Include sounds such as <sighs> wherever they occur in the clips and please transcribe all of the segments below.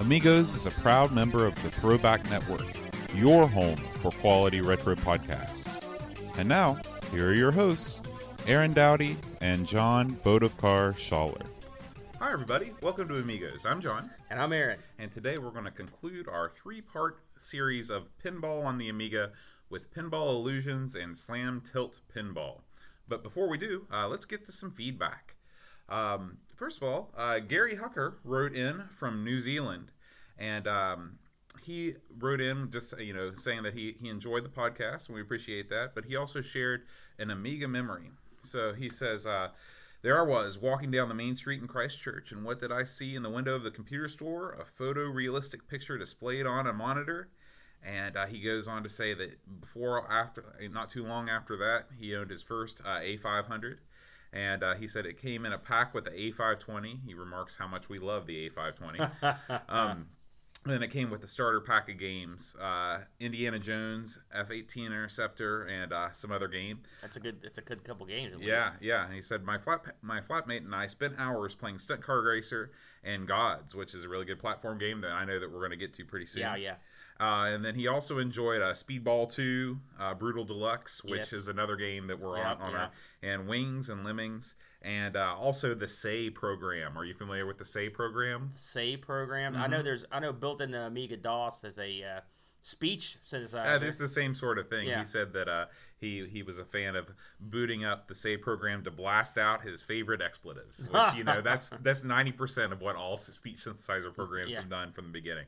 Amigos is a proud member of the Throwback Network, your home for quality retro podcasts. And now, here are your hosts, Aaron Dowdy and John Bodovkar Schaller. Hi, everybody. Welcome to Amigos. I'm John. And I'm Aaron. And today we're going to conclude our three part series of pinball on the Amiga with Pinball Illusions and Slam Tilt Pinball. But before we do, uh, let's get to some feedback. Um, first of all, uh, Gary Hucker wrote in from New Zealand, and um, he wrote in just you know saying that he he enjoyed the podcast and we appreciate that. But he also shared an Amiga memory. So he says. Uh, there I was, walking down the main street in Christchurch, and what did I see in the window of the computer store? A photorealistic picture displayed on a monitor. And uh, he goes on to say that before, after, not too long after that, he owned his first uh, A500. And uh, he said it came in a pack with the A520. He remarks how much we love the A520. <laughs> um, and then it came with the starter pack of games: uh, Indiana Jones, F-18 Interceptor, and uh, some other game. That's a good. It's a good couple games. at Yeah, least. yeah. And he said my flat my flatmate and I spent hours playing Stunt Car Racer and Gods, which is a really good platform game that I know that we're going to get to pretty soon. Yeah, yeah. Uh, and then he also enjoyed uh, Speedball 2, uh, Brutal Deluxe, which Yes. is another game that we're Yeah, on, on yeah. our, and Wings and Lemmings, and uh, also the Say program. Are you familiar with the Say program? Say program. I Mm-hmm. know there's. I know built in the Amiga DOS as a uh, speech synthesizer. Uh, it's the same sort of thing. Yeah. He said that uh, he he was a fan of booting up the Say program to blast out his favorite expletives, which you know <laughs> that's that's ninety percent of what all speech synthesizer programs Yeah. have done from the beginning.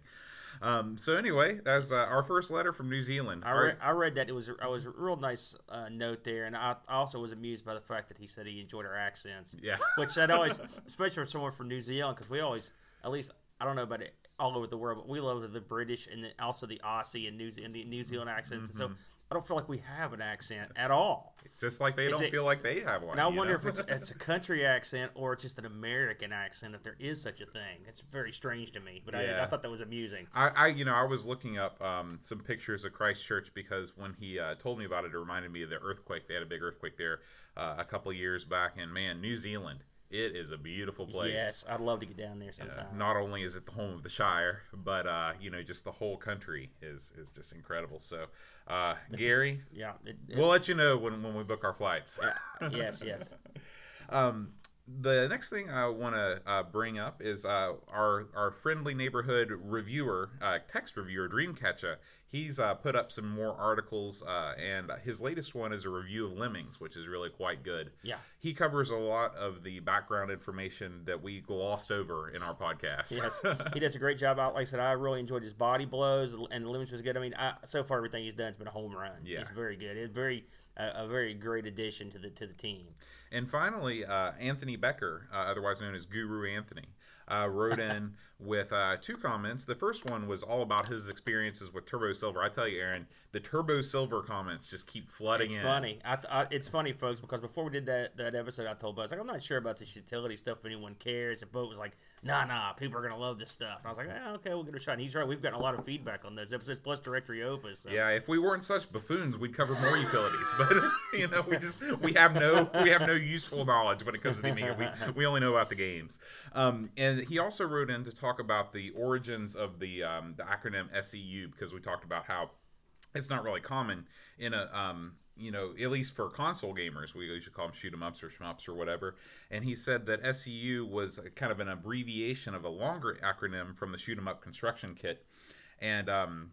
Um, so anyway, that's uh, our first letter from New Zealand. I, Our- re- I read that it was. I was a real nice uh, note there, and I, also was amused by the fact that he said he enjoyed our accents. Yeah. <laughs> Which that always, especially for someone from New Zealand, because we always, at least I don't know about it all over the world, but we love the British and then also the Aussie and New and the New Zealand accents. Mm-hmm. And so I don't feel like we have an accent at all. just like they Is don't it- feel like they have one. And I wonder know? if it's, it's a country accent or it's just an American accent, if there is such a thing. It's very strange to me, but I, Yeah. I thought that was amusing. I, I, you know, I was looking up um, some pictures of Christchurch because when he uh, told me about it, it reminded me of the earthquake. They had a big earthquake there uh, a couple of years back, and man, New Zealand, it is a beautiful place. Yes, I'd love to get down there sometime. not only is it the home of the Shire, but uh, you know, just the whole country is is just incredible. So, uh, Gary, yeah. It, it- we'll let you know when when we book our flights. yes, yes. <laughs> Um, the next thing I want to uh, bring up is uh, our our friendly neighborhood reviewer, uh, text reviewer Dreamcatcher. He's uh, put up some more articles, uh, and his latest one is a review of Lemmings, which is really quite good. Yeah. he covers a lot of the background information that we glossed over in our podcast. Yes, <laughs> he does a great job. Out, like I said, I really enjoyed his body blows, and the Lemmings was good. I mean, I, so far everything he's done has been a home run. Yeah. he's very good. It's very a, a very great addition to the to the team. And finally, uh, Anthony Becker, uh, otherwise known as Guru Anthony, uh, wrote <laughs> in with uh, two comments. The first one was all about his experiences with Turbo Silver. I tell you, Aaron, the Turbo Silver comments just keep flooding It's in. funny. I, th- I, it's funny, folks, because before we did that that episode, I told Buzz like I'm not sure about this utility stuff. If anyone cares, and Boat was like, Nah, nah, people are gonna love this stuff. And I was like, eh, Okay, we'll give it a shot. And he's right. We've gotten a lot of feedback on those episodes, plus directory opus. So. Yeah, if we weren't such buffoons, we'd cover more utilities. <laughs> But you know, we just we have no we have no useful knowledge when it comes to the Amiga. We, we only know about the games. Um, and he also wrote in to talk about the origins of the um, the acronym SEU because we talked about how it's not really common in a um, you know at least for console gamers we usually call them shoot 'em ups or shmups or whatever. And he said that SEU was kind of an abbreviation of a longer acronym from the shoot 'em up construction kit. And um,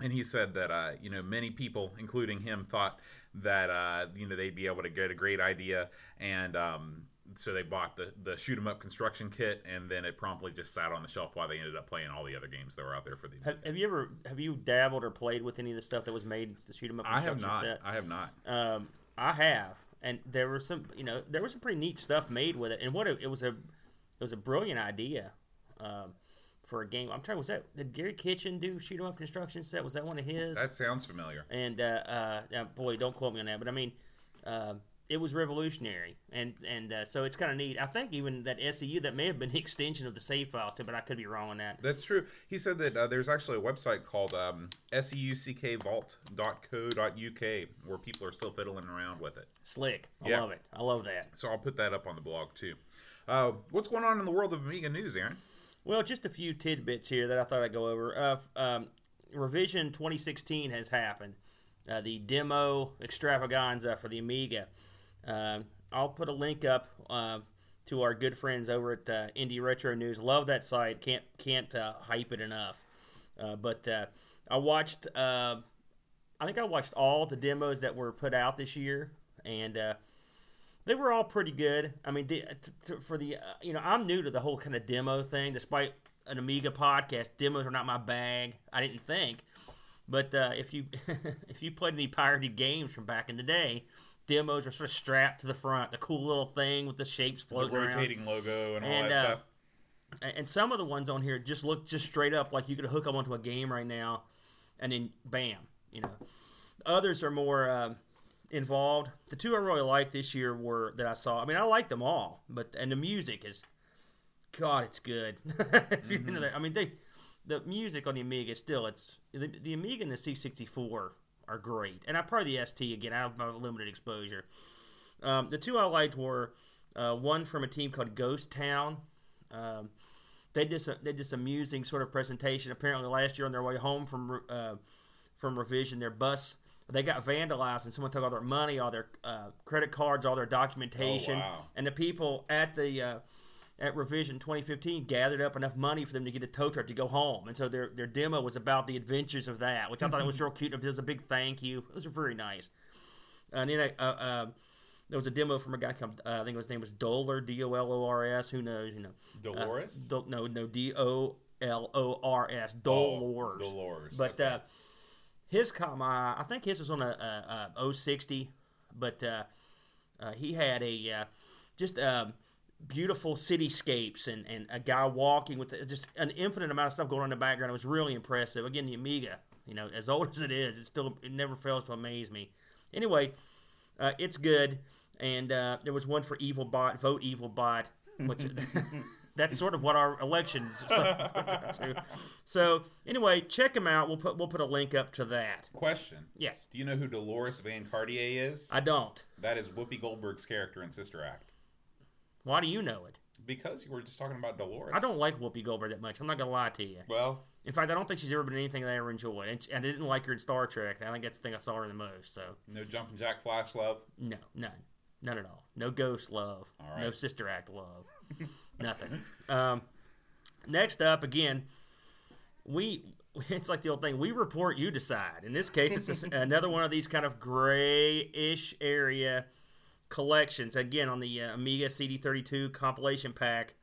and he said that uh, you know many people, including him, thought that uh, you know they'd be able to get a great idea, and um, so they bought the the shoot 'em up construction kit, and then it promptly just sat on the shelf while they ended up playing all the other games that were out there for the. Have, have you ever have you dabbled or played with any of the stuff that was made to shoot 'em up I have construction not. set? I have not. Um, I have, and there was some, you know, there was some pretty neat stuff made with it. And what a, it was a, it was a brilliant idea um, for a game. I'm trying. Was that did Garry Kitchen do shoot 'em up construction set? Was that one of his? That sounds familiar. and uh, uh, uh, boy, don't quote me on that, but I mean, uh, it was revolutionary, and and uh, so it's kind of neat. I think even that SEU that may have been <laughs> the extension of the save files too, but I could be wrong on that. That's true. He said that uh, there's actually a website called um, seuckvault.co.uk where people are still fiddling around with it. Slick, I Yeah. love it. I love that. So I'll put that up on the blog too. Uh, what's going on in the world of Amiga news, Aaron? Well, just a few tidbits here that I thought I'd go over. Uh, um, Revision 2016 has happened. Uh, the demo extravaganza for the Amiga. Um I'll put a link up uh, to our good friends over at uh, Indie Retro News. Love that site. Can't can't uh, hype it enough. Uh, but uh, I watched. Uh, I think I watched all the demos that were put out this year, and they were all pretty good. I mean, the, t- t- for the you know, I'm new to the whole kind of demo thing. Despite an Amiga podcast, demos are not my bag. I didn't think, but if you <laughs> if you played any pirated games from back in the day, demos are sort of strapped to the front, the cool little thing with the shapes The floating around. rotating logo and all And, that uh, stuff. And some of the ones on here just look just straight up like you could hook them onto a game right now, and then bam, you know. Others are more uh, involved. The two I really liked this year were that I saw. I mean, I like them all, but and the music is, God, it's good. <laughs> if you're into that, I mean, they, the music on the Amiga still it's the, the Amiga and the C64 are great, and I probably the ST again. I have my limited exposure. Um, the two I liked were uh, one from a team called Ghost Town. Um, they did some, they did some amusing sort of presentation. Apparently, last year on their way home from uh, from revision, their bus they got vandalized and someone took all their money, all their uh, credit cards, all their documentation, Oh, wow. and the people at the uh, at revision 2015 gathered up enough money for them to get a tow truck to go home, and so their their demo was about the adventures of that, which I thought it was <laughs> real cute. It was a big thank you. It was very nice. And then uh, uh, there was a demo from a guy called uh, I think his name was Dolar D O L O R S. Who knows? You know, Dolores? Dol- no, no, D O L O R S. Dolores. Oh, Dolores, But okay. uh, his com, uh, I think his was on a, a, a 060, but uh, uh, he had a uh, just um, beautiful cityscapes and, and a guy walking with just an infinite amount of stuff going on in the background. It was really impressive. Again, the Amiga, you know, as old <laughs> as it is, it still it never fails to amaze me. Anyway, uh, it's good. And uh, there was one for Evil Bot, vote Evil Bot, which <laughs> <laughs> that's sort of what our elections. So, so anyway, check them out. We'll put we'll put a link up to that. Question. Yes, Do you know who Dolores Van Cartier is? I don't. that is Whoopi Goldberg's character in Sister Act. Why do you know it? Because you were just talking about Dolores. I don't like Whoopi Goldberg that much. I'm not gonna lie to you. Well, In fact, I don't think she's ever been anything that I ever enjoyed. And I didn't like her in Star Trek. I think that's the thing I saw her the most. So no jumping Jack Flash love. no, none, none at all. No Ghost love. Right. No Sister Act love. <laughs> Nothing. Um, next up, again, we. <laughs> It's like the old thing. We report, you decide. In this case, it's a, <laughs> another one of these kind of grayish area collections. Again, on the uh, Amiga CD32 compilation pack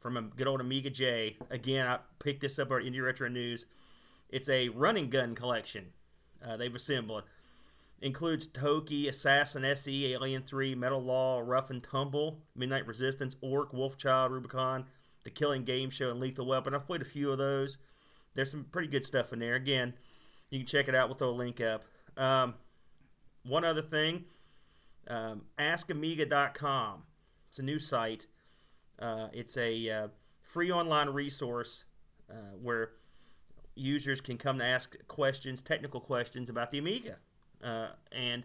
from a good old Amiga J. Again, I picked this up at Indie Retro News. It's a running gun collection uh, they've assembled. Includes Toki, Assassin SE, Alien 3, Metal Law, Rough and Tumble, Midnight Resistance, Ork, Wolfchild, Rubicon, The Killing Game Show, and Lethal Weapon. I've played a few of those. There's some pretty good stuff in there. Again, you can check it out. We'll throw a link up. Um, one other thing um, askamiga.com. It's a new site. Uh, it's a uh, free online resource uh, where users can come to ask questions, technical questions about the Amiga. Uh, and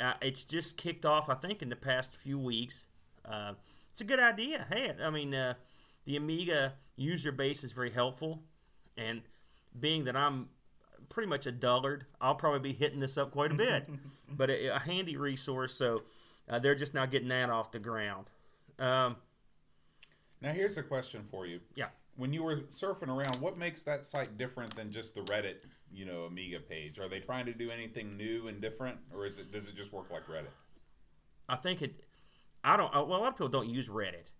uh, it's just kicked off, I think, in the past few weeks. Uh, it's a good idea. Hey, I mean, the Amiga user base is very helpful. And being that I'm pretty much a dullard, I'll probably be hitting this up quite a bit. <laughs> but a, a handy resource, so uh, they're just now getting that off the ground. Um, Now here's a question for you. yeah. When you were surfing around, what makes that site different than just the Reddit, you know, Amiga page? Are they trying to do anything new and different, or is it does it just work like Reddit? I think it. I don't. uh, Well, a lot of people don't use Reddit,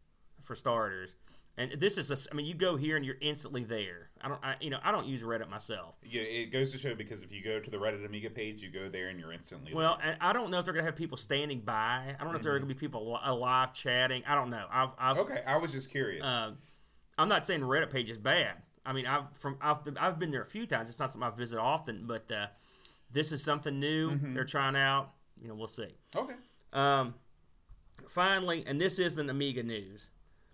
for starters. And this is a. I mean, you go here and you're instantly there. I don't. I, you know, I don't use Reddit myself. Yeah, it goes to show because if you go to the Reddit Amiga page, you go there and you're instantly Well, and I don't know if they're gonna have people standing by. I don't know if there are gonna be people alive chatting. I don't know. I've. I've. Okay, I was just curious. uh, I'm not saying Reddit page is bad. I mean, I've from I've, I've been there a few times. It's not something I visit often, but uh, this is something new Mm-hmm. they're trying out. You know, we'll see. Okay. Um, finally, and this isn't Amiga news,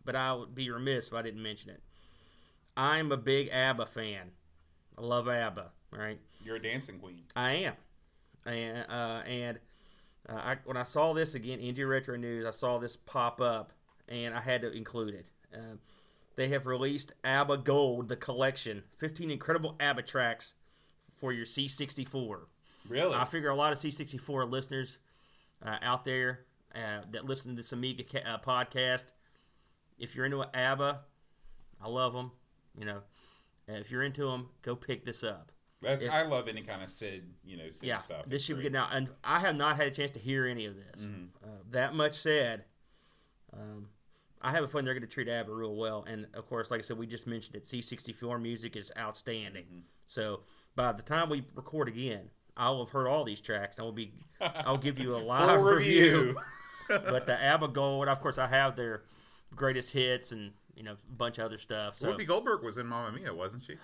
but I would be remiss if I didn't mention it. I'm a big ABBA fan. I love ABBA. Right, You're a dancing queen. I am, and uh, and uh, I, when I saw this again, Indie Retro News, I saw this pop up, and I had to include it. Uh, they have released ABBA Gold, the collection, 15 incredible ABBA tracks for your C64. Really? I figure a lot of C64 listeners uh, out there uh, that listen to this Amiga ca- uh, podcast, if you're into ABBA, I love them. You know, if you're into them, go pick this up. That's if- I love any kind of SID, you know, SID Yeah, stuff. this It's should be good now. And I have not had a chance to hear any of this. Uh, that much said, um, I have a feeling they're going to treat ABBA real well. And of course, like I said, we just mentioned that C64 music is outstanding. So by the time we record again, I will have heard all these tracks. I will be, I'll give you a <laughs> live Full review. <laughs> but the ABBA Gold, of course, I have their greatest hits and you know a bunch of other stuff. So Whoopi Goldberg was in Mamma Mia, wasn't she?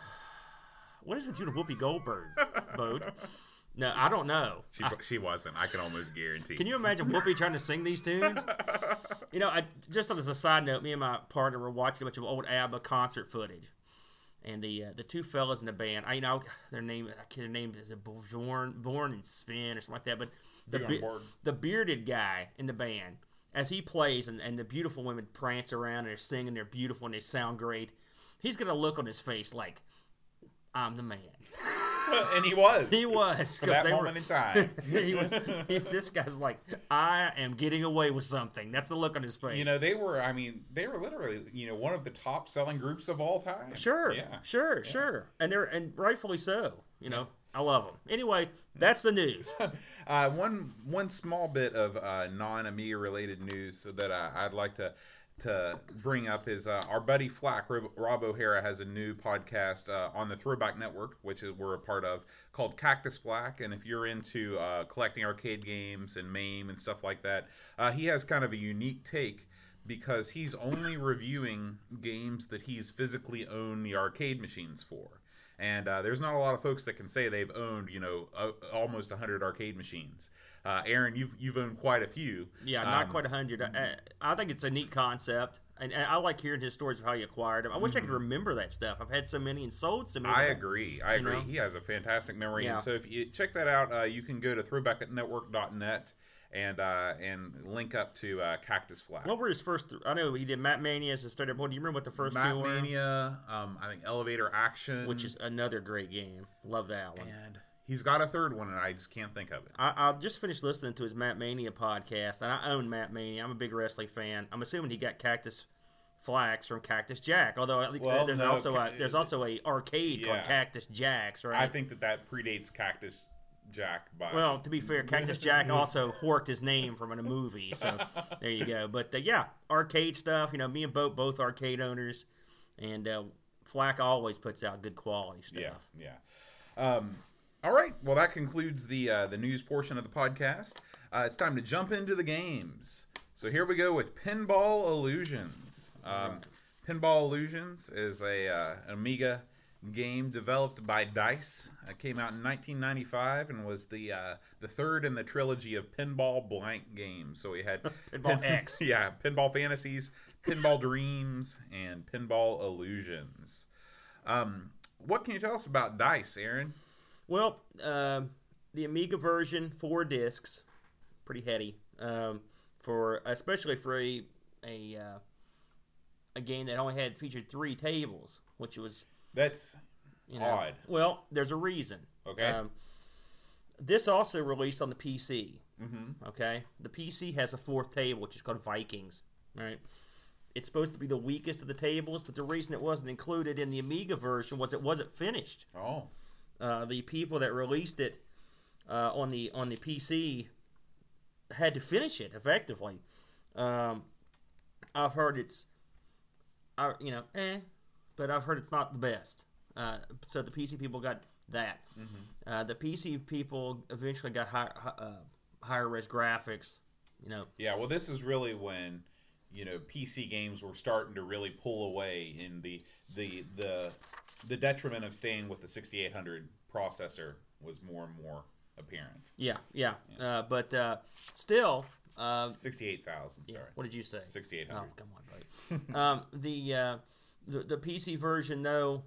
<sighs> what is with you and Whoopi Goldberg, boat? No, I don't know. She, she wasn't. I can almost guarantee. Can you imagine Whoopi trying to sing these tunes? <laughs> You know, I, just as a side note, me and my partner were watching a bunch of old ABBA concert footage, and the uh, the two fellas in the band, I you know their name, I can't their name is it Born, Born and Sven or something like that, but the be- the bearded guy in the band, as he plays, and, and the beautiful women prance around and they're singing, they're beautiful and they sound great. He's got a look on his face like, I'm the man. <laughs> and he was. He was because that they were in time. <laughs> he was. He, this guy's like, I am getting away with something. That's the look on his face. You know, they were. I mean, they were literally, you know, one of the top selling groups of all time. sure, Yeah. sure, sure, and they're and rightfully so. You know, I love them. Anyway, that's the news. <laughs> Uh, one one small bit of uh, non Amiga related news that I, I'd like to to bring up is uh, our buddy Flack Rob, Rob O'Hara has a new podcast uh, on the Throwback Network, which is, we're a part of, called Cactus Flack. And if you're into uh, collecting arcade games and MAME and stuff like that, uh, he has kind of a unique take because he's only reviewing games that he's physically owned the arcade machines for. And uh, there's not a lot of folks that can say they've owned, you know, uh, almost 100 arcade machines. Uh, Aaron, you've you've owned quite a few. Yeah, not Um, quite hundred. I, I think it's a neat concept, and, and I like hearing his stories of how he acquired them. I wish I could remember that stuff. I've had so many and sold so many. Mm-hmm. I agree. I agree. know? He has a fantastic memory. Yeah. And so if you check that out, uh, you can go to throwbacknetwork.net and uh, and link up to uh, Cactus Flack. What were his first? Th- I know he did Mat Mania as his third. Boy, do you remember what the first Mat two were? Mania, um, I think Elevator Action, Which is another great game. Love that one. and he's got a third one, and I just can't think of it. I, I just finished listening to his Mat Mania podcast, and I own Mat Mania. I'm a big wrestling fan. I'm assuming he got Cactus Flack from Cactus Jack. Although I think Well, there's no, also a, there's also a arcade Yeah. called Cactus Jacks, right? I think that that predates Cactus Jack. By well, to be fair, Cactus Jack <laughs> also horked his name from in a movie, so <laughs> there you go. But uh, yeah, arcade stuff. You know, me and Boat both arcade owners, and uh, Flack always puts out good quality stuff. Yeah, yeah. Um, all right. Well, that concludes the uh, the news portion of the podcast. Uh, it's time to jump into the games. So here we go with Pinball Illusions. Um, Pinball Illusions is a uh, an Amiga game developed by Dice. It came out in 1995 and was the uh, the third in the trilogy of Pinball blank games. So we had <laughs> Pinball X. <laughs> yeah, Pinball Fantasies, Pinball Dreams, and Pinball Illusions. Um, what can you tell us about Dice, Aaron? Well, um, the Amiga version, four discs, pretty heady. Um, for especially for a a uh, a game that only had featured three tables, which was That's you know, Odd. Well, there's a reason. Okay. Um, this also released on the PC. Mm-hmm. Okay. The PC has a fourth table, which is called Vikings. Right. It's supposed to be the weakest of the tables, but the reason it wasn't included in the Amiga version was it wasn't finished. oh, Uh, the people that released it uh, on the on the PC had to finish it effectively. Um, I've heard it's, I you know, eh, but I've heard it's not the best. Uh, so the PC people got that. Uh, the PC people eventually got high, uh, higher res graphics. You know, yeah. Well, this is really when you know PC games were starting to really pull away in the the the the detriment of staying with the 6800 processor was more and more apparent. Yeah, yeah. Uh, but uh, still, uh, 68,000, yeah, sorry. what did you say? 6800. Oh, come on, buddy. <laughs> um, the, uh, the the PC version though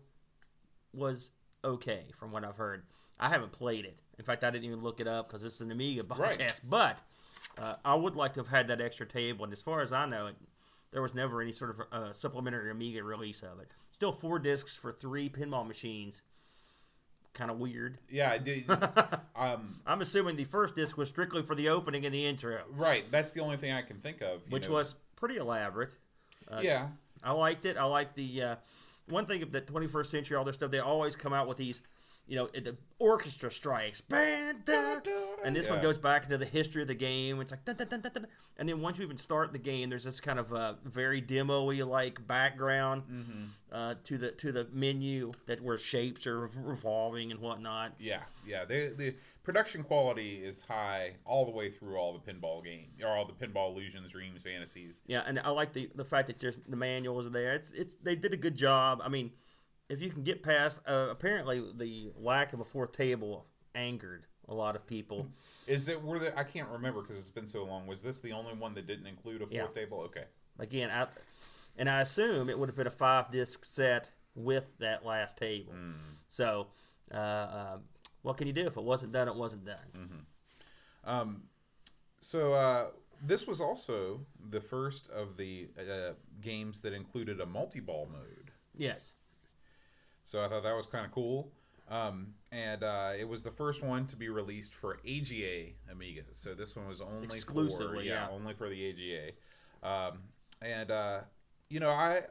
was okay from what I've heard. I haven't played it. In fact, I didn't even look it up because it's an Amiga podcast. Right. But uh, I would like to have had that extra table. And as far as I know, it, there was never any sort of uh, supplementary Amiga release of it. Still four discs for three pinball machines. Kind of weird. Yeah, did. <laughs> um, I'm assuming the first disc was strictly for the opening and the intro, right. That's the only thing I can think of. you which know. was pretty elaborate. yeah. I liked it. I like the uh, one thing of the 21st century, all their stuff. They always come out with these, you know, the orchestra strikes, and this one goes back into the history of the game. It's like, dun, dun, dun, and then once you even start the game, there's this kind of uh, very demo-y like background Mm-hmm. uh, to the to the menu that where shapes are revolving and whatnot. Yeah, yeah. The the production quality is high all the way through all the pinball game or all the pinball illusions, dreams, fantasies. Yeah, and I like the the fact that there's the manuals are there. It's it's they did a good job. I mean, if you can get past, uh, apparently the lack of a fourth table angered a lot of people. Is it were the I can't remember because it's been so long. Was this the only one that didn't include a fourth Yeah. table? Okay. Again, I and I assume it would have been a five disc set with that last table. So, uh, uh, what can you do if it wasn't done? It wasn't done. So uh, this was also the first of the uh, games that included a multi-ball mode. Yes. So I thought that was kind of cool. Um, and uh, it was the first one to be released for AGA Amigas. So this one was only for, Exclusively, yeah. only for the AGA. Um, and uh, you know, I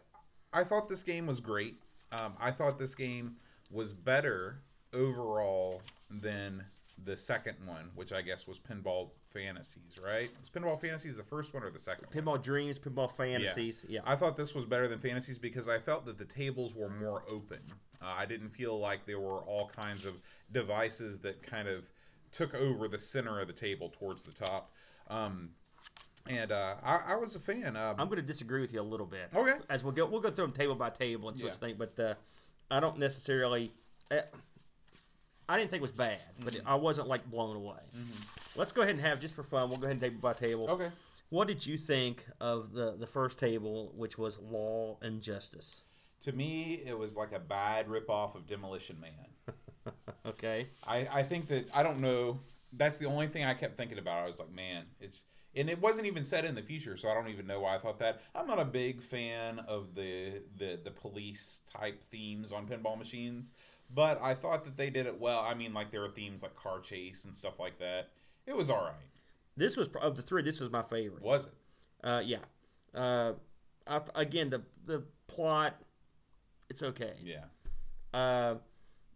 I thought this game was great. Um, I thought this game was better overall than the second one, which I guess was Pinball Fantasies, right? Was Pinball Fantasies the first one or the second one? Pinball Dreams, Pinball Fantasies. Yeah. I thought this was better than Fantasies because I felt that the tables were more open. Uh, I didn't feel like there were all kinds of devices that kind of took over the center of the table towards the top. Um, and uh, I, I was a fan. Um, I'm going to disagree with you a little bit. Okay. As we'll go, we'll go through them table by table and see what you think. But uh, I don't necessarily. I didn't think it was bad, but Mm-hmm. I wasn't like blown away. Let's go ahead and have just for fun. We'll go ahead and table by table. okay. What did you think of the the first table, which was Law and Justice? To me, it was like a bad ripoff of Demolition Man. <laughs> Okay. I, I think that I don't know. That's the only thing I kept thinking about. I was like, man, it's and it wasn't even set in the future, so I don't even know why I thought that. I'm not a big fan of the the the police type themes on pinball machines, but I thought that they did it well. I mean, like there were themes like car chase and stuff like that. It was all right. This was of the three. This was my favorite. Was it? Uh, yeah. Uh, I, again, the the plot, it's okay. Yeah. Uh,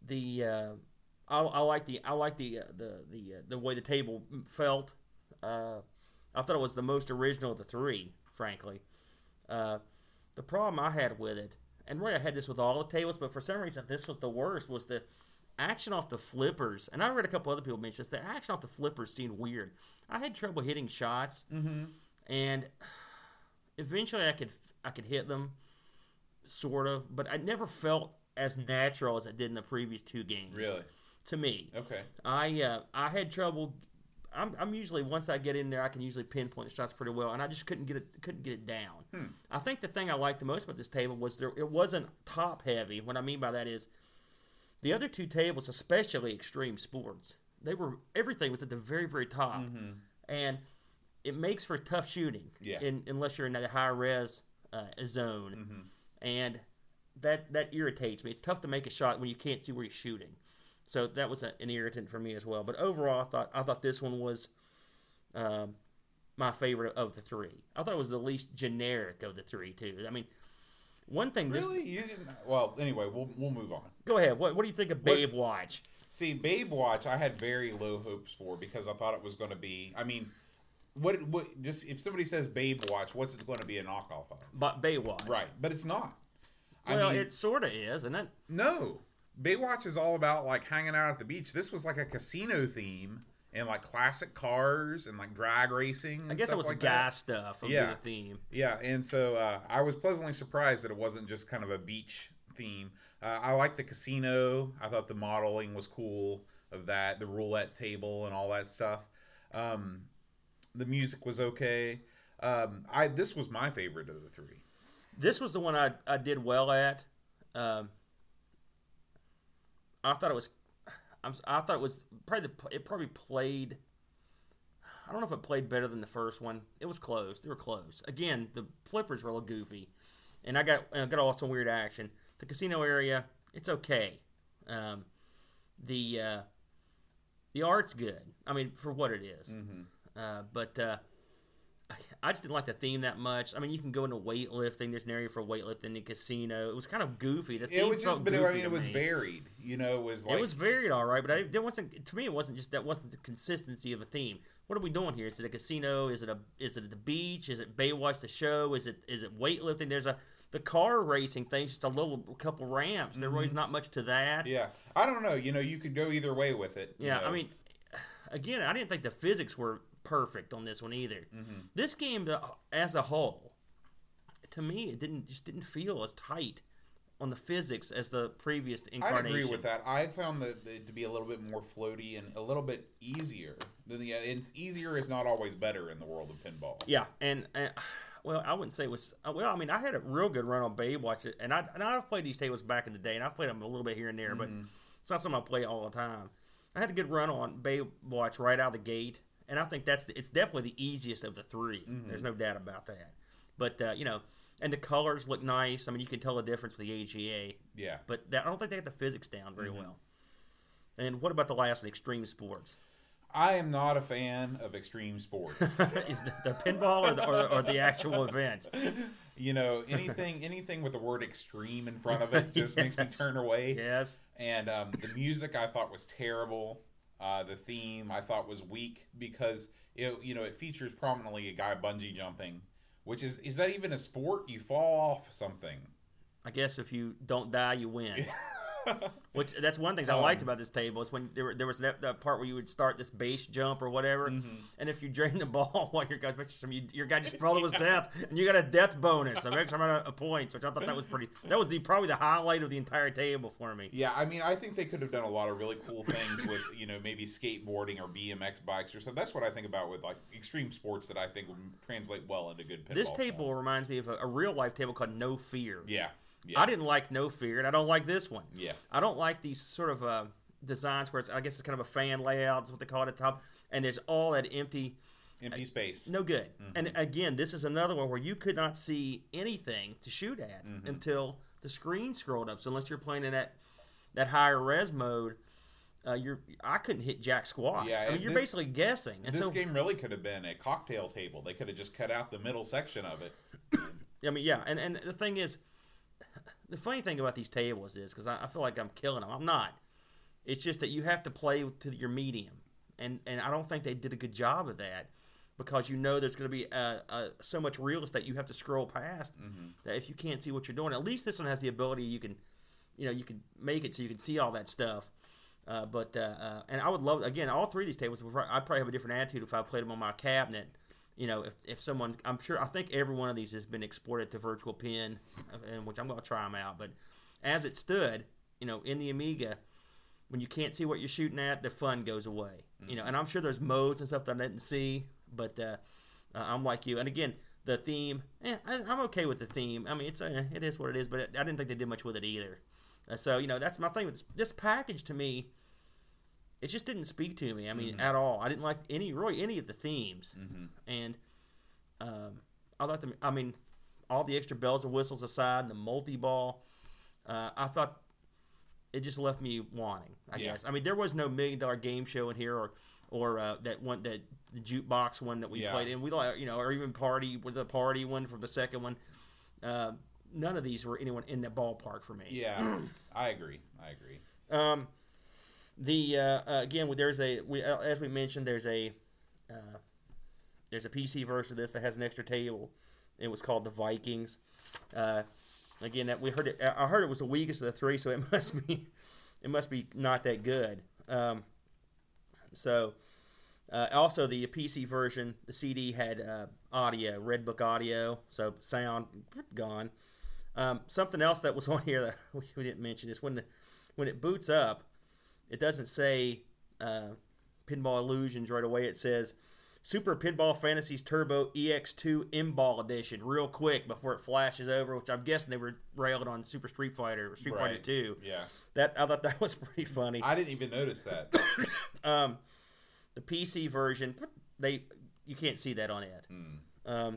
the uh, I, I like the I like the uh, the the uh, the way the table felt. Uh, I thought it was the most original of the three, frankly. Uh, the problem I had with it, and really I had this with all the tables, but for some reason this was the worst. Was the action off the flippers, and I read a couple other people mention this. The action off the flippers seemed weird. I had trouble hitting shots, and eventually I could I could hit them, sort of, but I never felt as natural as I did in the previous two games. Really? To me, Okay. I uh, I had trouble. I'm, I'm usually once I get in there, I can usually pinpoint the shots pretty well, and I just couldn't get it couldn't get it down. Hmm. I think the thing I liked the most about this table was there it wasn't top heavy. What I mean by that is the other two tables, especially extreme sports, they were everything was at the very very top, mm-hmm. and it makes for tough shooting. Yeah. In, unless you're in that high res uh, zone, mm-hmm. and that that irritates me. It's tough to make a shot when you can't see where you're shooting. So that was an irritant for me as well. But overall, I thought I thought this one was um, my favorite of the three. I thought it was the least generic of the three too. I mean, one thing. This, Really? You didn't? Well, anyway, we'll we'll move on. Go ahead. What, what do you think of Babe Watch? See, Babe Watch, I had very low hopes for because I thought it was going to be. I mean, what what just if somebody says Babe Watch, what's it going to be a knockoff of? But Baywatch. Right, but it's not. I Well, mean, it sort of is, isn't it? no. Baywatch is all about like hanging out at the beach. This was like a casino theme and like classic cars and like drag racing. and I guess it was like guy that. stuff Yeah. the theme. Yeah, and so uh, I was pleasantly surprised that it wasn't just kind of a beach theme. Uh, I liked the casino. I thought the modeling was cool of that, the roulette table and all that stuff. Um, the music was okay. Um, I this was my favorite of the three. This was the one I, I did well at. Um, I thought it was, I'm, I thought it was probably the, it probably played. I don't know if it played better than the first one. It was close. They were close. Again, the flippers were a little goofy, and I got I got all some weird action. The casino area, it's okay. Um, the uh, the art's good. I mean, for what it is. Uh, but uh, I just didn't like the theme that much. I mean, you can go into weightlifting. There's an area for weightlifting in the casino. It was kind of goofy. The theme It was just, but goofy I mean, it was me. varied. You know, it was like it was varied, all right, but I, there wasn't. To me, it wasn't just that wasn't the consistency of a theme. What are we doing here? Is it a casino? Is it a is it the beach? Is it Baywatch the show? Is it is it weightlifting? There's a the car racing thing's just a little couple ramps. There was not much to that. Mm-hmm. yeah. I don't know. You know, you could go either way with it. Yeah, know. I mean, <sighs> again, I didn't think the physics were perfect on this one either. Mm-hmm. This game, as a whole, to me, it didn't just didn't feel as tight on the physics as the previous I incarnations. agree with that. I found that it to be a little bit more floaty and a little bit easier. Than the, it's easier is not always better in the world of pinball. Yeah, and, and well, I wouldn't say it was. uh, Well, I mean, I had a real good run on Baywatch, and I and I've played these tables back in the day, and I've played them a little bit here and there, but Mm-hmm. it's not something I play all the time. I had a good run on Baywatch right out of the gate, and I think that's the, it's definitely the easiest of the 3 Mm-hmm. There's no doubt about that. But uh, you know, and the colors look nice. I mean, you can tell the difference with the AGA, Yeah. but that, I don't think they have the physics down very Mm-hmm. well. And what about the last one, Extreme Sports? I am not a fan of extreme sports. <laughs> The, the pinball or the, or, the- or the actual events? <laughs> you know, anything anything with the word extreme in front of it just <laughs> makes me turn away. Yes. And um, the music I thought was terrible. Uh, the theme I thought was weak because it you know it features prominently a guy bungee jumping, which is is that even a sport? You fall off something. I guess if you don't die, you win. <laughs> <laughs> Which that's one of the things I Um, liked about this table is when there, there was that, that part where you would start this base jump or whatever, Mm-hmm. and if you drain the <laughs> ball while your guy's some you, your guy just <laughs> probably was death, and you got a death bonus of X amount of points, which I thought that was pretty. That was the probably the highlight of the entire table for me. Yeah, I mean, I think they could have done a lot of really cool things with, you know, maybe skateboarding or BMX bikes or something. That's what I think about with like extreme sports that I think would translate well into good pinball. This table reminds me of a, a real life table called No Fear. Yeah, yeah, I didn't like No Fear, and I don't like this one. Yeah. I don't like these sort of uh, designs where it's I guess it's kind of a fan layout, is what they call it at the top, and there's all that empty. empty space. No good. Mm-hmm. And again, this is another one where you could not see anything to shoot at Mm-hmm. until the screen scrolled up. So unless you're playing in that that higher res mode, uh, you're I couldn't hit jack squat. Yeah, I mean you're this- basically guessing. And this so game really could have been a cocktail table. They could have just cut out the middle section of it. <coughs> I mean, yeah, and, and the thing is, <laughs> the funny thing about these tables is because I, I feel like I'm killing them. I'm not. It's just that you have to play to your medium, and and I don't think they did a good job of that because you know there's going to be uh, uh, so much real estate you have to scroll past that if you can't see what you're doing, at least this one has the ability you can, you know, you can make it so you can see all that stuff. Uh, but uh, uh, and I would love again all three of these tables. I'd probably have a different attitude if I played them on my cabinet. You know, if, if someone, I'm sure, I think every one of these has been exported to Virtual Pin, uh, which I'm going to try them out. But as it stood, you know, in the Amiga, when you can't see what you're shooting at, the fun goes away. You know, and I'm sure there's modes and stuff that I didn't see, but uh, uh, I'm like you. And again, the theme, eh, I, I'm okay with the theme. I mean, it's uh, it is what it is, but I didn't think they did much with it either. Uh, so you know, that's my thing with this, this package. To me, it just didn't speak to me. I mean, at all. I didn't like any really any of the themes, and um, I thought the. I mean, all the extra bells and whistles aside, the multi ball. Uh, I thought it just left me wanting. I Yeah. guess. I mean, there was no million dollar game show in here, or or uh, that one that the jukebox one that we Yeah. played in. We like you know, or even party with the party one from the second one. Uh, none of these were anyone in the ballpark for me. Yeah, <clears throat> I agree. I agree. Um, the uh, uh, again, there's a we uh, as we mentioned, there's a uh, there's a PC version of this that has an extra table. It was called the Vikings. Uh, again, that we heard it. I heard it was the weakest of the three, so it <laughs> must be it must be not that good. Um, so Uh, also, the PC version, the CD had uh, audio, Redbook audio, so sound gone. Um, something else that was <laughs> on here that we, we didn't mention is when the, when it boots up, it doesn't say uh, Pinball Illusions right away. It says Super Pinball Fantasies Turbo EX2 M-Ball Edition real quick before it flashes over, which I'm guessing they were railed on Super Street Fighter or Street Fighter 2. Yeah. That I thought that <laughs> was pretty funny. I didn't even notice that. <coughs> Um, the PC version, they you can't see that on it. Um,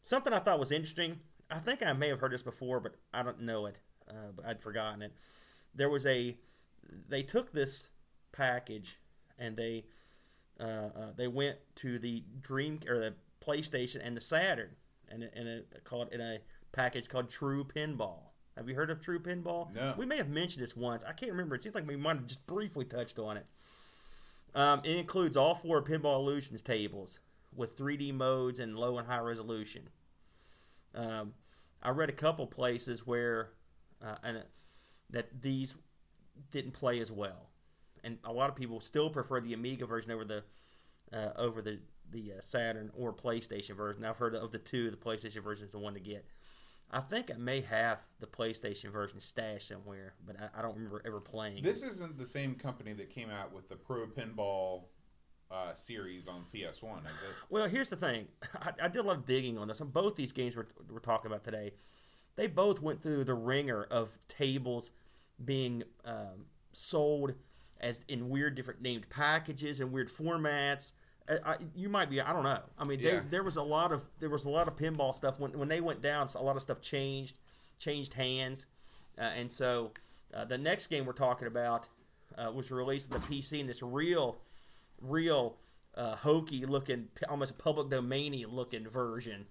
something I thought was interesting. I think I may have heard this before, but I don't know it. Uh, but I'd forgotten it. There was a they took this package and they uh, uh, they went to the Dream or the PlayStation and the Saturn and and it called in a package called True Pinball. Have you heard of True Pinball? No. We may have mentioned this once. I can't remember. It seems like we might have just briefly touched on it. Um, it includes all four Pinball Illusions tables with 3D modes and low and high resolution. Um, I read a couple places where uh, and uh, that these didn't play as well, and a lot of people still prefer the Amiga version over the uh, over the the uh, Saturn or PlayStation version. I've heard of the two. The PlayStation version is the one to get. I think I may have the PlayStation version stashed somewhere, but I, I don't remember ever playing. it. this isn't the same company that came out with the Pro Pinball uh, series on PS1, is it? Well, here's the thing. <laughs> I, I did a lot of digging on this. On both these games we're, we're talking about today, they both went through the ringer of tables being um, sold as in weird different named packages and weird formats. I, I, you might be. I don't know. I mean, there, Yeah. there was a lot of there was a lot of pinball stuff when when they went down. A lot of stuff changed, changed hands, uh, and so uh, the next game we're talking about uh, was released on the PC in this real, real uh, hokey looking, almost public domainy looking version.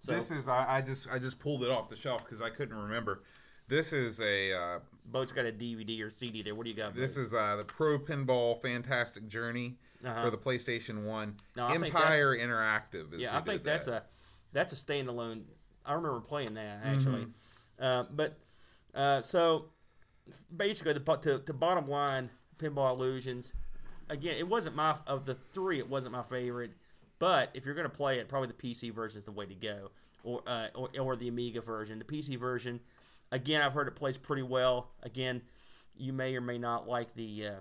So This is I, I just I just pulled it off the shelf because I couldn't remember. This is a uh, Boat's got a DVD or CD there. What do you got? this is uh, the Pro Pinball Fantastic Journey Uh-huh. for the PlayStation One. No, I think Empire Interactive. Is yeah, I think that's that. a that's a standalone. I remember playing that actually, Mm-hmm. uh, but uh, so basically the to, to bottom line, Pinball Illusions. Again, it wasn't my of the three. It wasn't my favorite, but if you're gonna play it, probably the PC version is the way to go, or uh, or, or the Amiga version. The PC version, again, I've heard it plays pretty well. Again, you may or may not like the uh,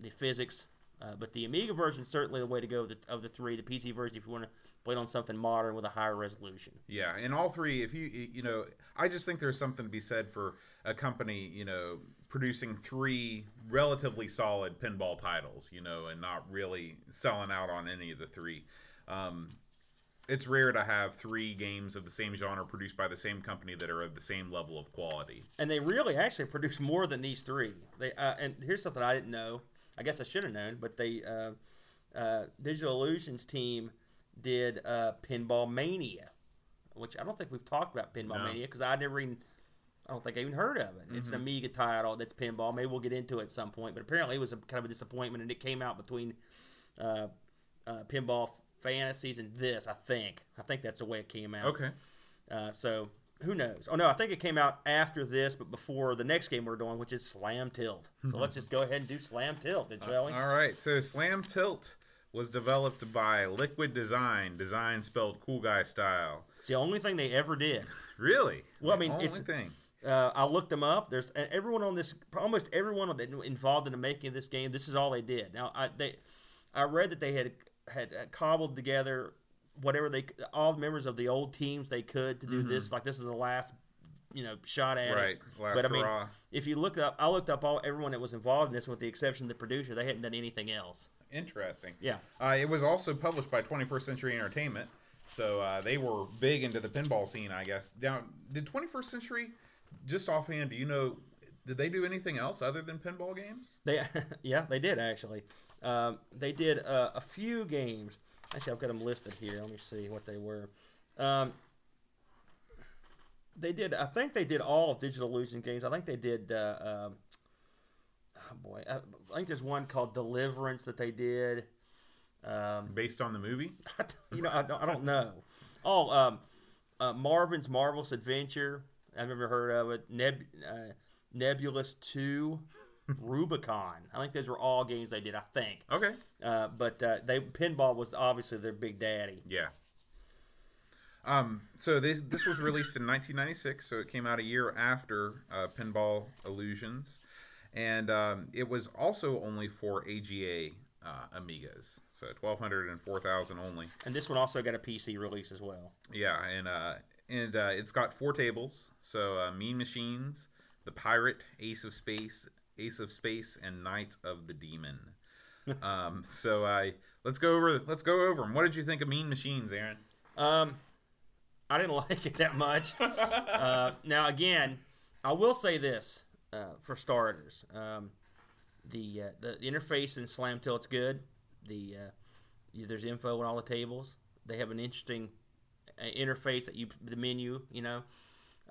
the physics, uh, but the Amiga version is certainly the way to go of the, of the three. The PC version, if you want to play it on something modern with a higher resolution. Yeah, and all three. If you you know, I just think there's something to be said for a company, you know, producing three relatively solid pinball titles, you know, and not really selling out on any of the three. Um, it's rare to have three games of the same genre produced by the same company that are of the same level of quality. and they really actually produce more than these three. They uh, and here's something I didn't know. I guess I should have known, but they uh, uh, Digital Illusions team did uh, Pinball Mania, which I don't think we've talked about Pinball No. Mania because I never even I don't think I even heard of it. It's an Amiga title that's pinball. Maybe we'll get into it at some point, but apparently it was a kind of a disappointment, and it came out between uh, uh, Pinball Fantasies and this. I think I think that's the way it came out. Okay. Uh, so who knows? Oh no, I think it came out after this, but before the next game we're doing, which is Slam Tilt. So let's just go ahead and do Slam Tilt, then, shall we? All right. So Slam Tilt was developed by Liquid Design, design spelled cool guy style. It's the only thing they ever did. <laughs> Really? Well, I mean, only it's- thing. Uh, I looked them up. There's and everyone on this, almost everyone that involved in the making of this game. This is all they did. Now, I they, I read that they had had cobbled together whatever they, all the members of the old teams they could to do this. Like this is the last, you know, shot at Mm-hmm. Right, it. last but I mean, hurrah. if you look up, I looked up all everyone that was involved in this, with the exception of the producer. They hadn't done anything else. Interesting. Yeah. Uh, it was also published by 21st Century Entertainment, so uh, they were big into the pinball scene, I guess. Now, did 21st Century, just offhand, do you know, did they do anything else other than pinball games? They, <laughs> yeah, they did actually. Um, they did uh, a few games. Actually, I've got them listed here. Let me see what they were. Um, they did. I think they did all of Digital Illusion games. I think they did. Uh, um, oh boy, I, I think there's one called Deliverance that they did. Um, Based on the movie? <laughs> you know, I don't, I don't know. Oh, um, uh, Marvin's Marvelous Adventure. I've never heard of it. Neb, uh, Nebulus Two. Rubicon. I think those were all games they did. I think, Okay. uh, but uh, they pinball was obviously their big daddy. Yeah. Um, so this this was released in 1996, so it came out a year after uh, Pinball Illusions, and um, it was also only for AGA uh, Amigas, so 1200 and 4000 only. And this one also got a PC release as well. Yeah, and uh, and uh, it's got four tables, so uh, Mean Machines, the Pirate, Ace of Space, Ace of Space, and Night of the Demon. <laughs> um, so I let's go over let's go over them. What did you think of Mean Machines, Aaron? Um, I didn't <laughs> like it that much. <laughs> uh, now, again, I will say this uh, for starters: um, the, uh, the the interface in Slam Tilt's good. The uh, there's info on all the tables. They have an interesting uh, interface that you the menu. You know,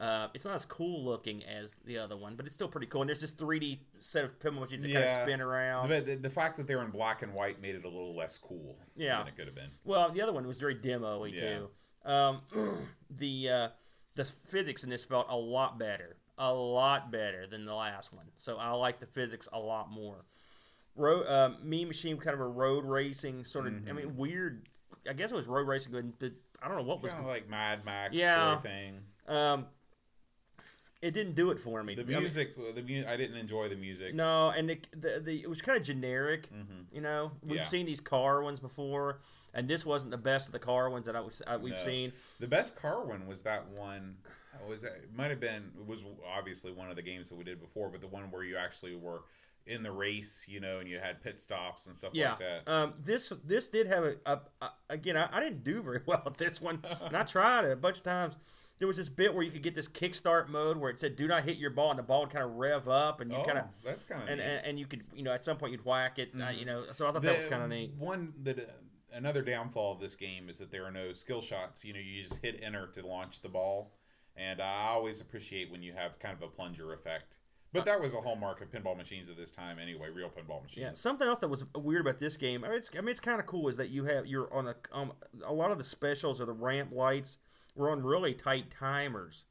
uh, it's not as cool looking as the other one, but it's still pretty cool. And there's this 3D set of machines that kind of spin around. But the, the fact that they're in black and white made it a little less cool Yeah. than it could have been. Well, the other one was very demo-y Yeah. too. Um, <clears throat> the uh, the physics in this felt a lot better, a lot better than the last one. So I like the physics a lot more. Road, uh, Mean Machine, kind of a road racing sort of. I Mm-hmm. mean, weird. I guess it was road racing. But the, I don't know what was. Kind of like Mad Max Yeah. sort of thing. Um, it didn't do it for me. The I mean, music, the mu- I didn't enjoy the music. no, and the, the, the it was kind of generic. You know, we've Mm-hmm. Yeah. seen these car ones before, and this wasn't the best of the car ones that I was uh, we've No. seen. The best car one was that one. uh, Was it might have been it was obviously one of the games that we did before, but the one where you actually were in the race, you know, and you had pit stops and stuff Yeah. like that. Um, this this did have a, a, a again. I, I didn't do very <laughs> well at this one, and I tried it a bunch of times. There was this bit where you could get this kickstart mode where it said "Do not hit your ball," and the ball would kind of rev up, and you oh, kind of that's kind of and, and and you could you know at some point you'd whack it, uh, you know. So I thought that was kind of neat. One that uh, another downfall of this game is that there are no skill shots. You know, you just hit enter to launch the ball, and I always appreciate when you have kind of a plunger effect. But that was a hallmark of pinball machines at this time, anyway. Real pinball machines. Yeah, something else that was weird about this game. I mean, it's, I mean, it's kind of cool is that you have you're on a um, a lot of the specials or the ramp lights were on really tight timers.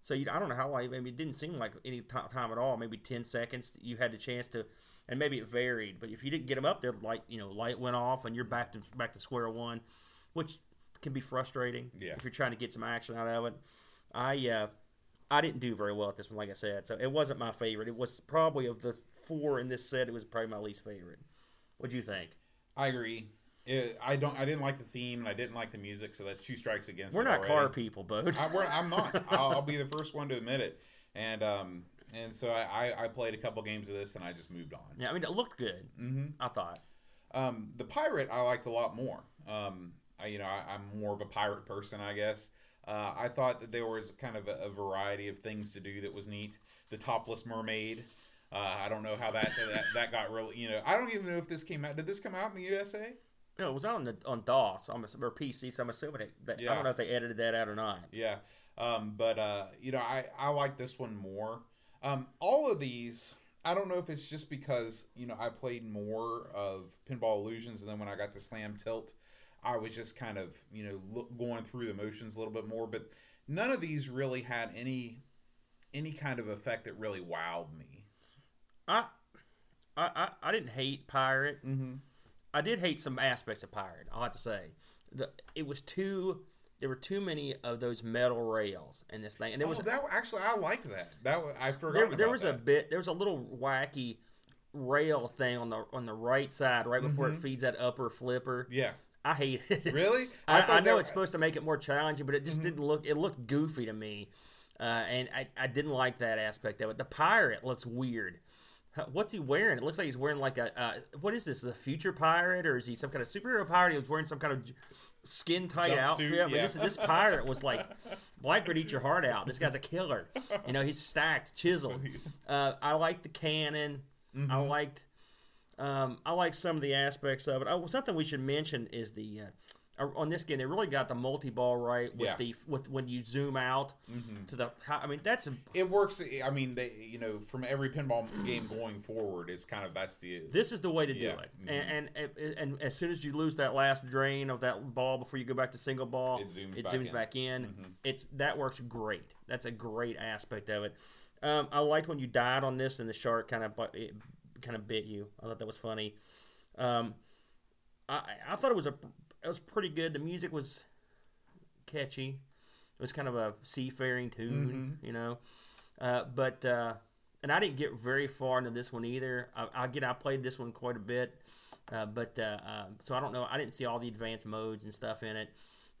So you, I don't know how long. Maybe it didn't seem like any ti time at all. Maybe ten seconds. You had the chance to, and maybe it varied. But if you didn't get them up there, light you know light went off and you're back to back to square one, which can be frustrating Yeah. if you're trying to get some action out of it. I uh, I didn't do very well at this one, like I said. So it wasn't my favorite. It was probably of the four in this set, it was probably my least favorite. What do you think? I agree. It, I don't. I didn't like the theme, and I didn't like the music. So that's two strikes against. We're it not already. car people, Bode. I, I'm not. <laughs> I'll, I'll be the first one to admit it. And um, and so I, I, played a couple games of this, and I just moved on. yeah, I mean, it looked good. Mm-hmm. I thought. Um, the pirate I liked a lot more. Um, I, you know, I, I'm more of a pirate person, I guess. Uh, I thought that there was kind of a, a variety of things to do that was neat. The topless mermaid. Uh, I don't know how that, that that got really. You know, I don't even know if this came out. Did this come out in the USA? No, it was on the on DOS or PC, so I'm assuming it, that, I don't know if they edited that out or not. Yeah. Um, but uh, you know, I I like this one more. Um, all of these, I don't know if it's just because you know I played more of Pinball Illusions, and then when I got to Slam Tilt, I was just kind of you know look, going through the motions a little bit more. But none of these really had any any kind of effect that really wowed me. I I I, I didn't hate Pirate. Mm-hmm. I did hate some aspects of Pirate. I'll have to say, the it was too. There were too many of those metal rails in this thing, and there was oh, that actually I like that. That I forgot. there, there was a bit there was a little wacky rail thing on the on the right side right before it feeds that upper flipper yeah. i hate it Mm-hmm. Really? I i, I, know that- Mm-hmm. it's supposed to make it more challenging but it just didn't look it looked goofy to me uh, and I, I didn't like that aspect of it the pirate looks weird What's he wearing? It looks like he's wearing like a uh, what is this? The future pirate, or is he some kind of superhero pirate? He was wearing some kind of skin tight outfit. I mean, yeah. this this pirate was like Blackbeard eat your heart out. This guy's a killer. You know, he's stacked, chiseled. Uh, I like the cannon. I liked um, I like some of the aspects of it. Oh, something we should mention is the uh, on this game they really got the multi ball right with Yeah. the with when you zoom out to the. I mean, that's a, It works. I mean, they you know from every pinball game going forward, it's kind of that's the this is the way to do Yeah. it. And, and and and as soon as you lose that last drain of that ball before you go back to single ball, It zooms it back zooms in. back in. It's that works great. That's a great aspect of it. Um, I liked when you died on this and the shark kind of but it kind of bit you. I thought that was funny. Um, I I thought it was a it was pretty good. The music was catchy. It was kind of a seafaring tune, you know. Uh, but uh, and I didn't get very far into this one either. I, get I played this one quite a bit, uh, but uh, uh, so I don't know. I didn't see all the advanced modes and stuff in it,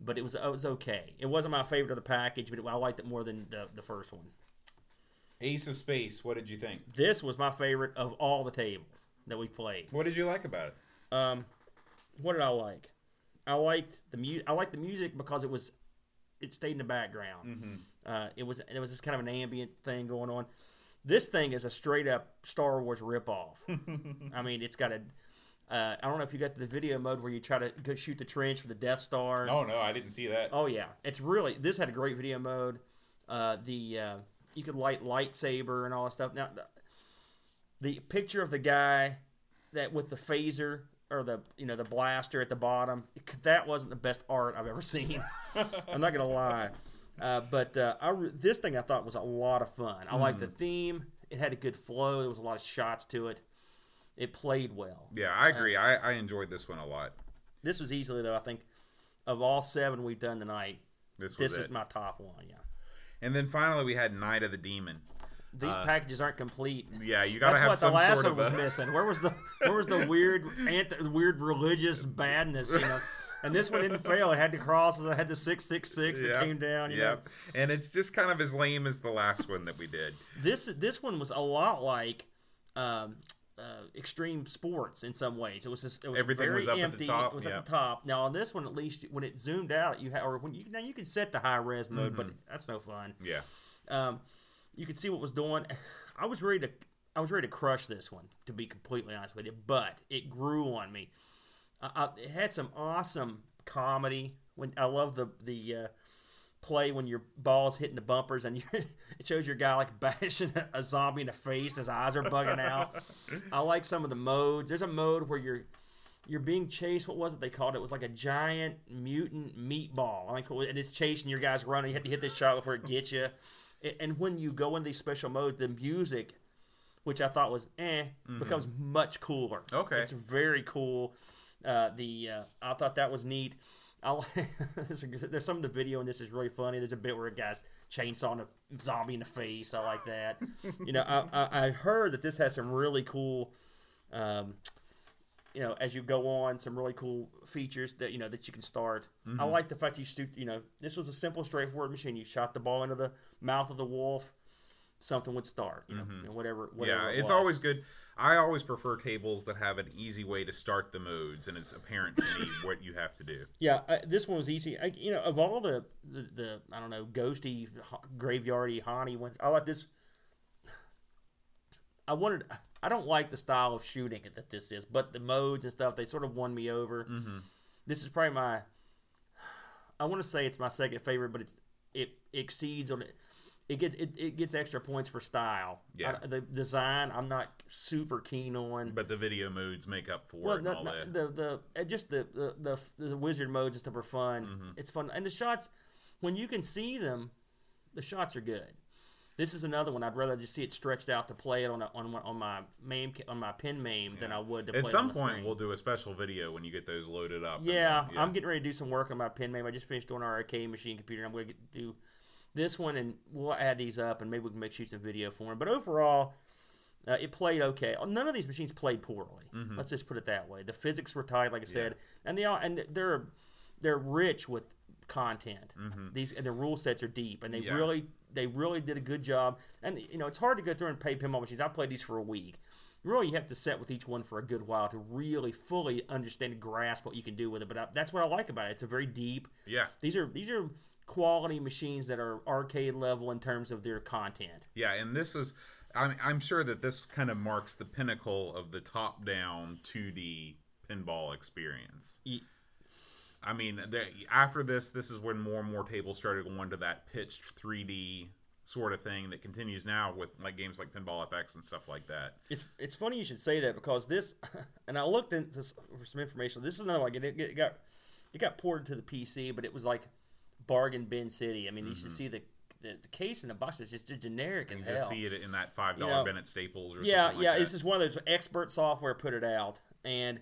but it was it was okay. It wasn't my favorite of the package, but it, I liked it more than the the first one. Ace of Space. What did you think? This was my favorite of all the tables that we played. What did you like about it? Um, what did I like? I liked the mu- I liked the music because it was it stayed in the background. Mm-hmm. Uh, it was it was just kind of an ambient thing going on. This thing is a straight up Star Wars ripoff. <laughs> I mean, it's got a. Uh, I don't know if you got the video mode where you try to go shoot the trench for the Death Star. Oh no, I didn't see that. Oh yeah, it's really this had a great video mode. Uh, the uh, you could light lightsaber and all that stuff. Now, the, the picture of the guy that with the phaser or the you know the blaster at the bottom that wasn't the best art I've ever seen. I'm not gonna lie, uh, but uh, I re- this thing I thought was a lot of fun. I liked the theme. It had a good flow. There was a lot of shots to it. It played well. Yeah, I agree. I, I enjoyed this one a lot. This was easily though I think of all seven we've done tonight. This was This is my top one. Yeah. and then finally we had Night of the Demon. These packages aren't complete. Yeah, you gotta That's have what the last sort one was a, missing. Where was the where was the <laughs> weird anti, weird religious badness? You know, and this one didn't fail. It had the crosses. It had the six six six that Yep, came down. You know, And it's just kind of as lame as the last one that we did. this this one was a lot like um, uh, extreme sports in some ways. It was just it was Everything very was up at the empty. top, It was yeah. at the top. Now on this one, at least when it zoomed out, you ha- or when you now you can set the high res mode, but Mm-hmm. that's no fun. Yeah. Um, you could see what was doing. I was ready to I was ready to crush this one, to be completely honest with you. But it grew on me. I, it had some awesome comedy. When I love the the uh, play when your ball's hitting the bumpers and you, <laughs> it shows your guy like <laughs> bashing a, a zombie in the face. His eyes are bugging out. I like some of the modes. There's a mode where you're you're being chased. What was it they called it? It was like a giant mutant meatball. I think and it's chasing your guys running. You have to hit this shot before it gets you. And when you go in these special modes, the music, which I thought was eh, becomes much cooler. Okay. it's very cool. Uh, the uh, I thought that was neat. I like, <laughs> there's, a, there's some of the video and this is really funny. There's a bit where a guy's chainsawing a zombie in the face. I like that. you know, I, I, I've heard that this has some really cool um, you know, as you go on, some really cool features that you know that you can start. Mm-hmm. I like the fact you stu- you know this was a simple, straightforward machine. You shot the ball into the mouth of the wolf, something would start. You know, and whatever. whatever Mm-hmm. Yeah, it it's always good. I always prefer tables that have an easy way to start the modes, and it's apparent to me what you have to do. <laughs> Yeah, uh, this one was easy. I, you know, of all the, the the I don't know ghosty, graveyardy, haunty ones, I like this. I wanted. I don't like the style of shooting that this is, but the modes and stuff they sort of won me over. Mm-hmm. This is probably my. I want to say it's my second favorite, but it's it exceeds on it. It gets it, it gets extra points for style. Yeah. I- the design I'm not super keen on. But the video modes make up for Well, it and no, all no, that. the the just the the, the the wizard modes and stuff are fun. Mm-hmm. It's fun, and the shots when you can see them, the shots are good. This is another one. I'd rather just see it stretched out to play it on a, on one- on my main ca- on my pin maim than I would to play it. At it some on the point, screen. we'll do a special video when you get those loaded up. and, Yeah, uh, I'm getting ready to do some work on my pin maim. I just finished doing our arcade machine computer. I'm going to do this one, and we'll add these up, and maybe we can make shoot some video for them. But overall, uh, it played okay. None of these machines played poorly. Mm-hmm. Let's just put it that way. The physics were tight, like I said, and they all and they're they're rich with content. These and the rule sets are deep, and they Mm-hmm. Yeah. really they really did a good job. And you know, it's hard to go through and pay pinball machines. I played these for a week. Really, you have to set with each one for a good while to really fully understand and grasp what you can do with it. But I, that's what I like about it. It's a very deep. Yeah, These are these are quality machines that are arcade level in terms of their content. yeah, and this is. I'm, I'm sure that this kind of marks the pinnacle of the top-down 2D pinball experience. Ye- I mean, after this, this is when more and more tables started going to that pitched 3D sort of thing that continues now with like games like Pinball FX and stuff like that. It's it's funny you should say that because this, <laughs> and I looked into this for some information. This is another like it, it got it got ported to the PC, but it was like bargain bin city. I mean, you should see the the, the case in the box is just a generic as You hell. see it in that five dollar know, Bennett Staples or yeah, like yeah. It's just one of those expert software put it out, and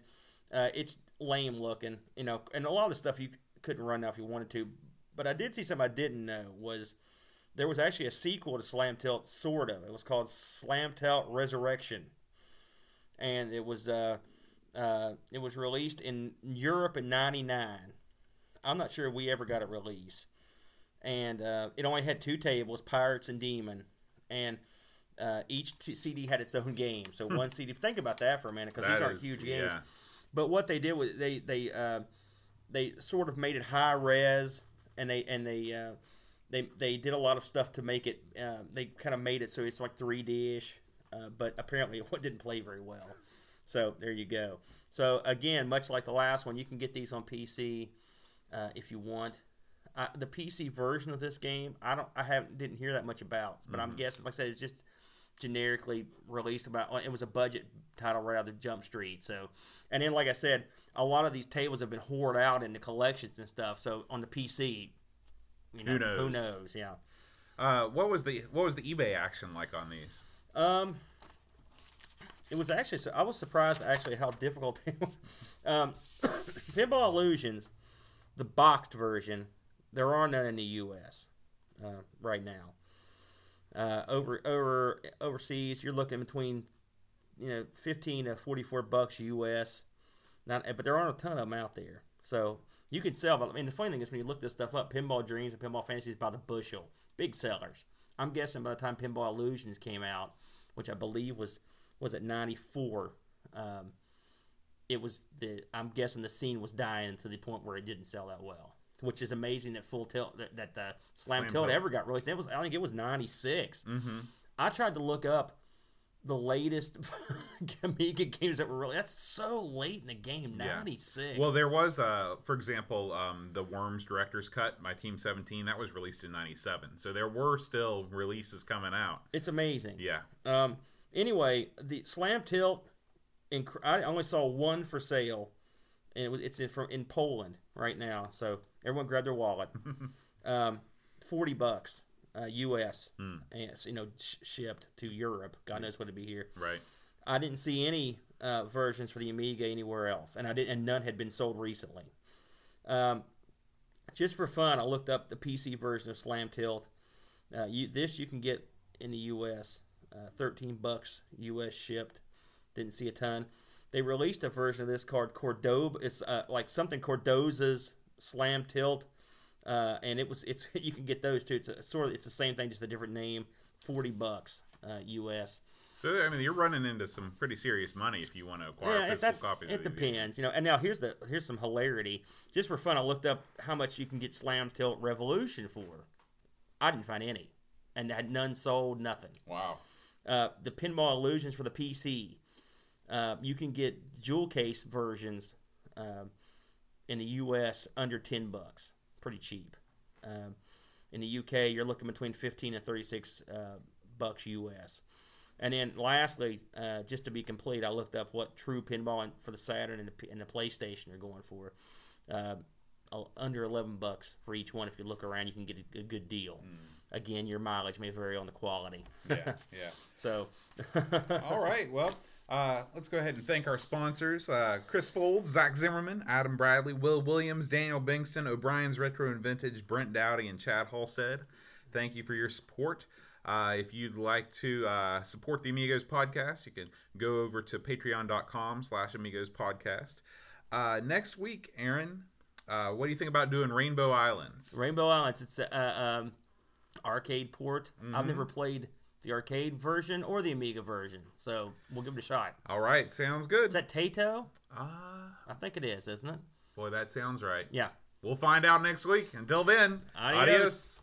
uh, it's lame looking, you know. And a lot of the stuff you couldn't run now if you wanted to. But I did see something I didn't know was there was actually a sequel to Slam Tilt, sort of. It was called Slam Tilt Resurrection, and it was uh, uh, it was released in Europe in '99. I'm not sure if we ever got a release, and uh, it only had two tables, Pirates and Demon, and uh, each t- CD had its own game. So one CD. Think about that for a minute, because these aren't is- huge games. yeah. But what they did was they they uh, they sort of made it high res, and they and they uh, they they did a lot of stuff to make it. Uh, they kind of made it so it's like 3D ish, uh, but apparently <laughs> it didn't play very well. So there you go. So again, much like the last one, you can get these on PC uh, if you want. The PC version of this game, I don't, I haven't, didn't hear that much about, but I'm guessing, like I said, it's just generically released about. It was a budget title right out of Jump Street, so, and then like I said, a lot of these tables have been hoarded out in the collections and stuff. So on the PC, you know, Who knows? Who knows? Yeah. Uh, what was the what was the eBay action like on these? Um, it was actually I was surprised actually how difficult. <laughs> Um, <coughs> Pinball Illusions, the boxed version, there are none in the U.S. Uh, right now. Uh, over over overseas, you're looking between you know 15 to 44 bucks U.S. Not, but there aren't a ton of them out there, so you can sell. I mean, the funny thing is when you look this stuff up, Pinball Dreams and Pinball Fantasies by the bushel, big sellers. I'm guessing by the time Pinball Illusions came out, which I believe was was at 94, um, it was the I'm guessing the scene was dying to the point where it didn't sell that well. Which is amazing that Full Tilt that, that the Slam, Slam Tilt Tilt. ever got released. It was I think it was 96. Mm-hmm. I tried to look up the latest <laughs> Amiga games that were really. That's so late in the game. Yeah. Ninety six. Well, there was, uh, for example, um, the Worms Director's Cut by Team 17 that was released in '97. So there were still releases coming out. it's amazing. Yeah, Um. Anyway, the Slam Tilt. In, I only saw one for sale, and it was, it's in from in Poland right now. So everyone grab their wallet. <laughs> um, forty bucks, uh, U.S. And it's, you know sh- shipped to Europe. God knows what it'd be here. right. I didn't see any uh, versions for the Amiga anywhere else, and I did, and none had been sold recently. Um, just for fun, I looked up the PC version of Slam Tilt. Uh, you, this you can get in the U.S. Uh, Thirteen bucks U.S. shipped. Didn't see a ton. They released a version of this called Cordoba. It's uh, like something Cordoza's Slam Tilt, uh, and it was it's <laughs> you can get those too. It's a, sort of it's the same thing, just a different name. Forty bucks uh, U.S. So I mean, you're running into some pretty serious money if you want to acquire Yeah, physical copies. it of these games. you know. And now here's the here's some hilarity. Just for fun, I looked up how much you can get Slam Tilt Revolution for. I didn't find any, and had none sold, nothing. Wow. Uh, the Pinball Illusions for the PC, uh, you can get jewel case versions um, in the U.S. under ten bucks, pretty cheap. Um, in the U.K., you're looking between fifteen and thirty-six uh, bucks U.S. And then lastly, uh, just to be complete, I looked up what true pinball and- for the Saturn and the, and the PlayStation are going for. Uh, under 11 bucks for each one. If you look around, you can get a, a good deal. Again, your mileage may vary on the quality. Yeah, <laughs> yeah. So, <laughs> All right. Well, uh, let's go ahead and thank our sponsors: uh, Chris Folds, Zach Zimmerman, Adam Bradley, Will Williams, Daniel Bingston, O'Brien's Retro and Vintage, Brent Dowdy, and Chad Halstead. Thank you for your support. Uh, if you'd like to uh, support the Amigos podcast, you can go over to patreon.com slash amigos podcast. Uh, next week, Aaron, uh, what do you think about doing Rainbow Islands? Rainbow Islands, it's a uh, um, arcade port. I've never played the arcade version or the Amiga version, so we'll give it a shot. All right, sounds good. Is that Taito? Ah, I think it is, isn't it? boy, that sounds right. Yeah. We'll find out next week. Until then, Adios. adios.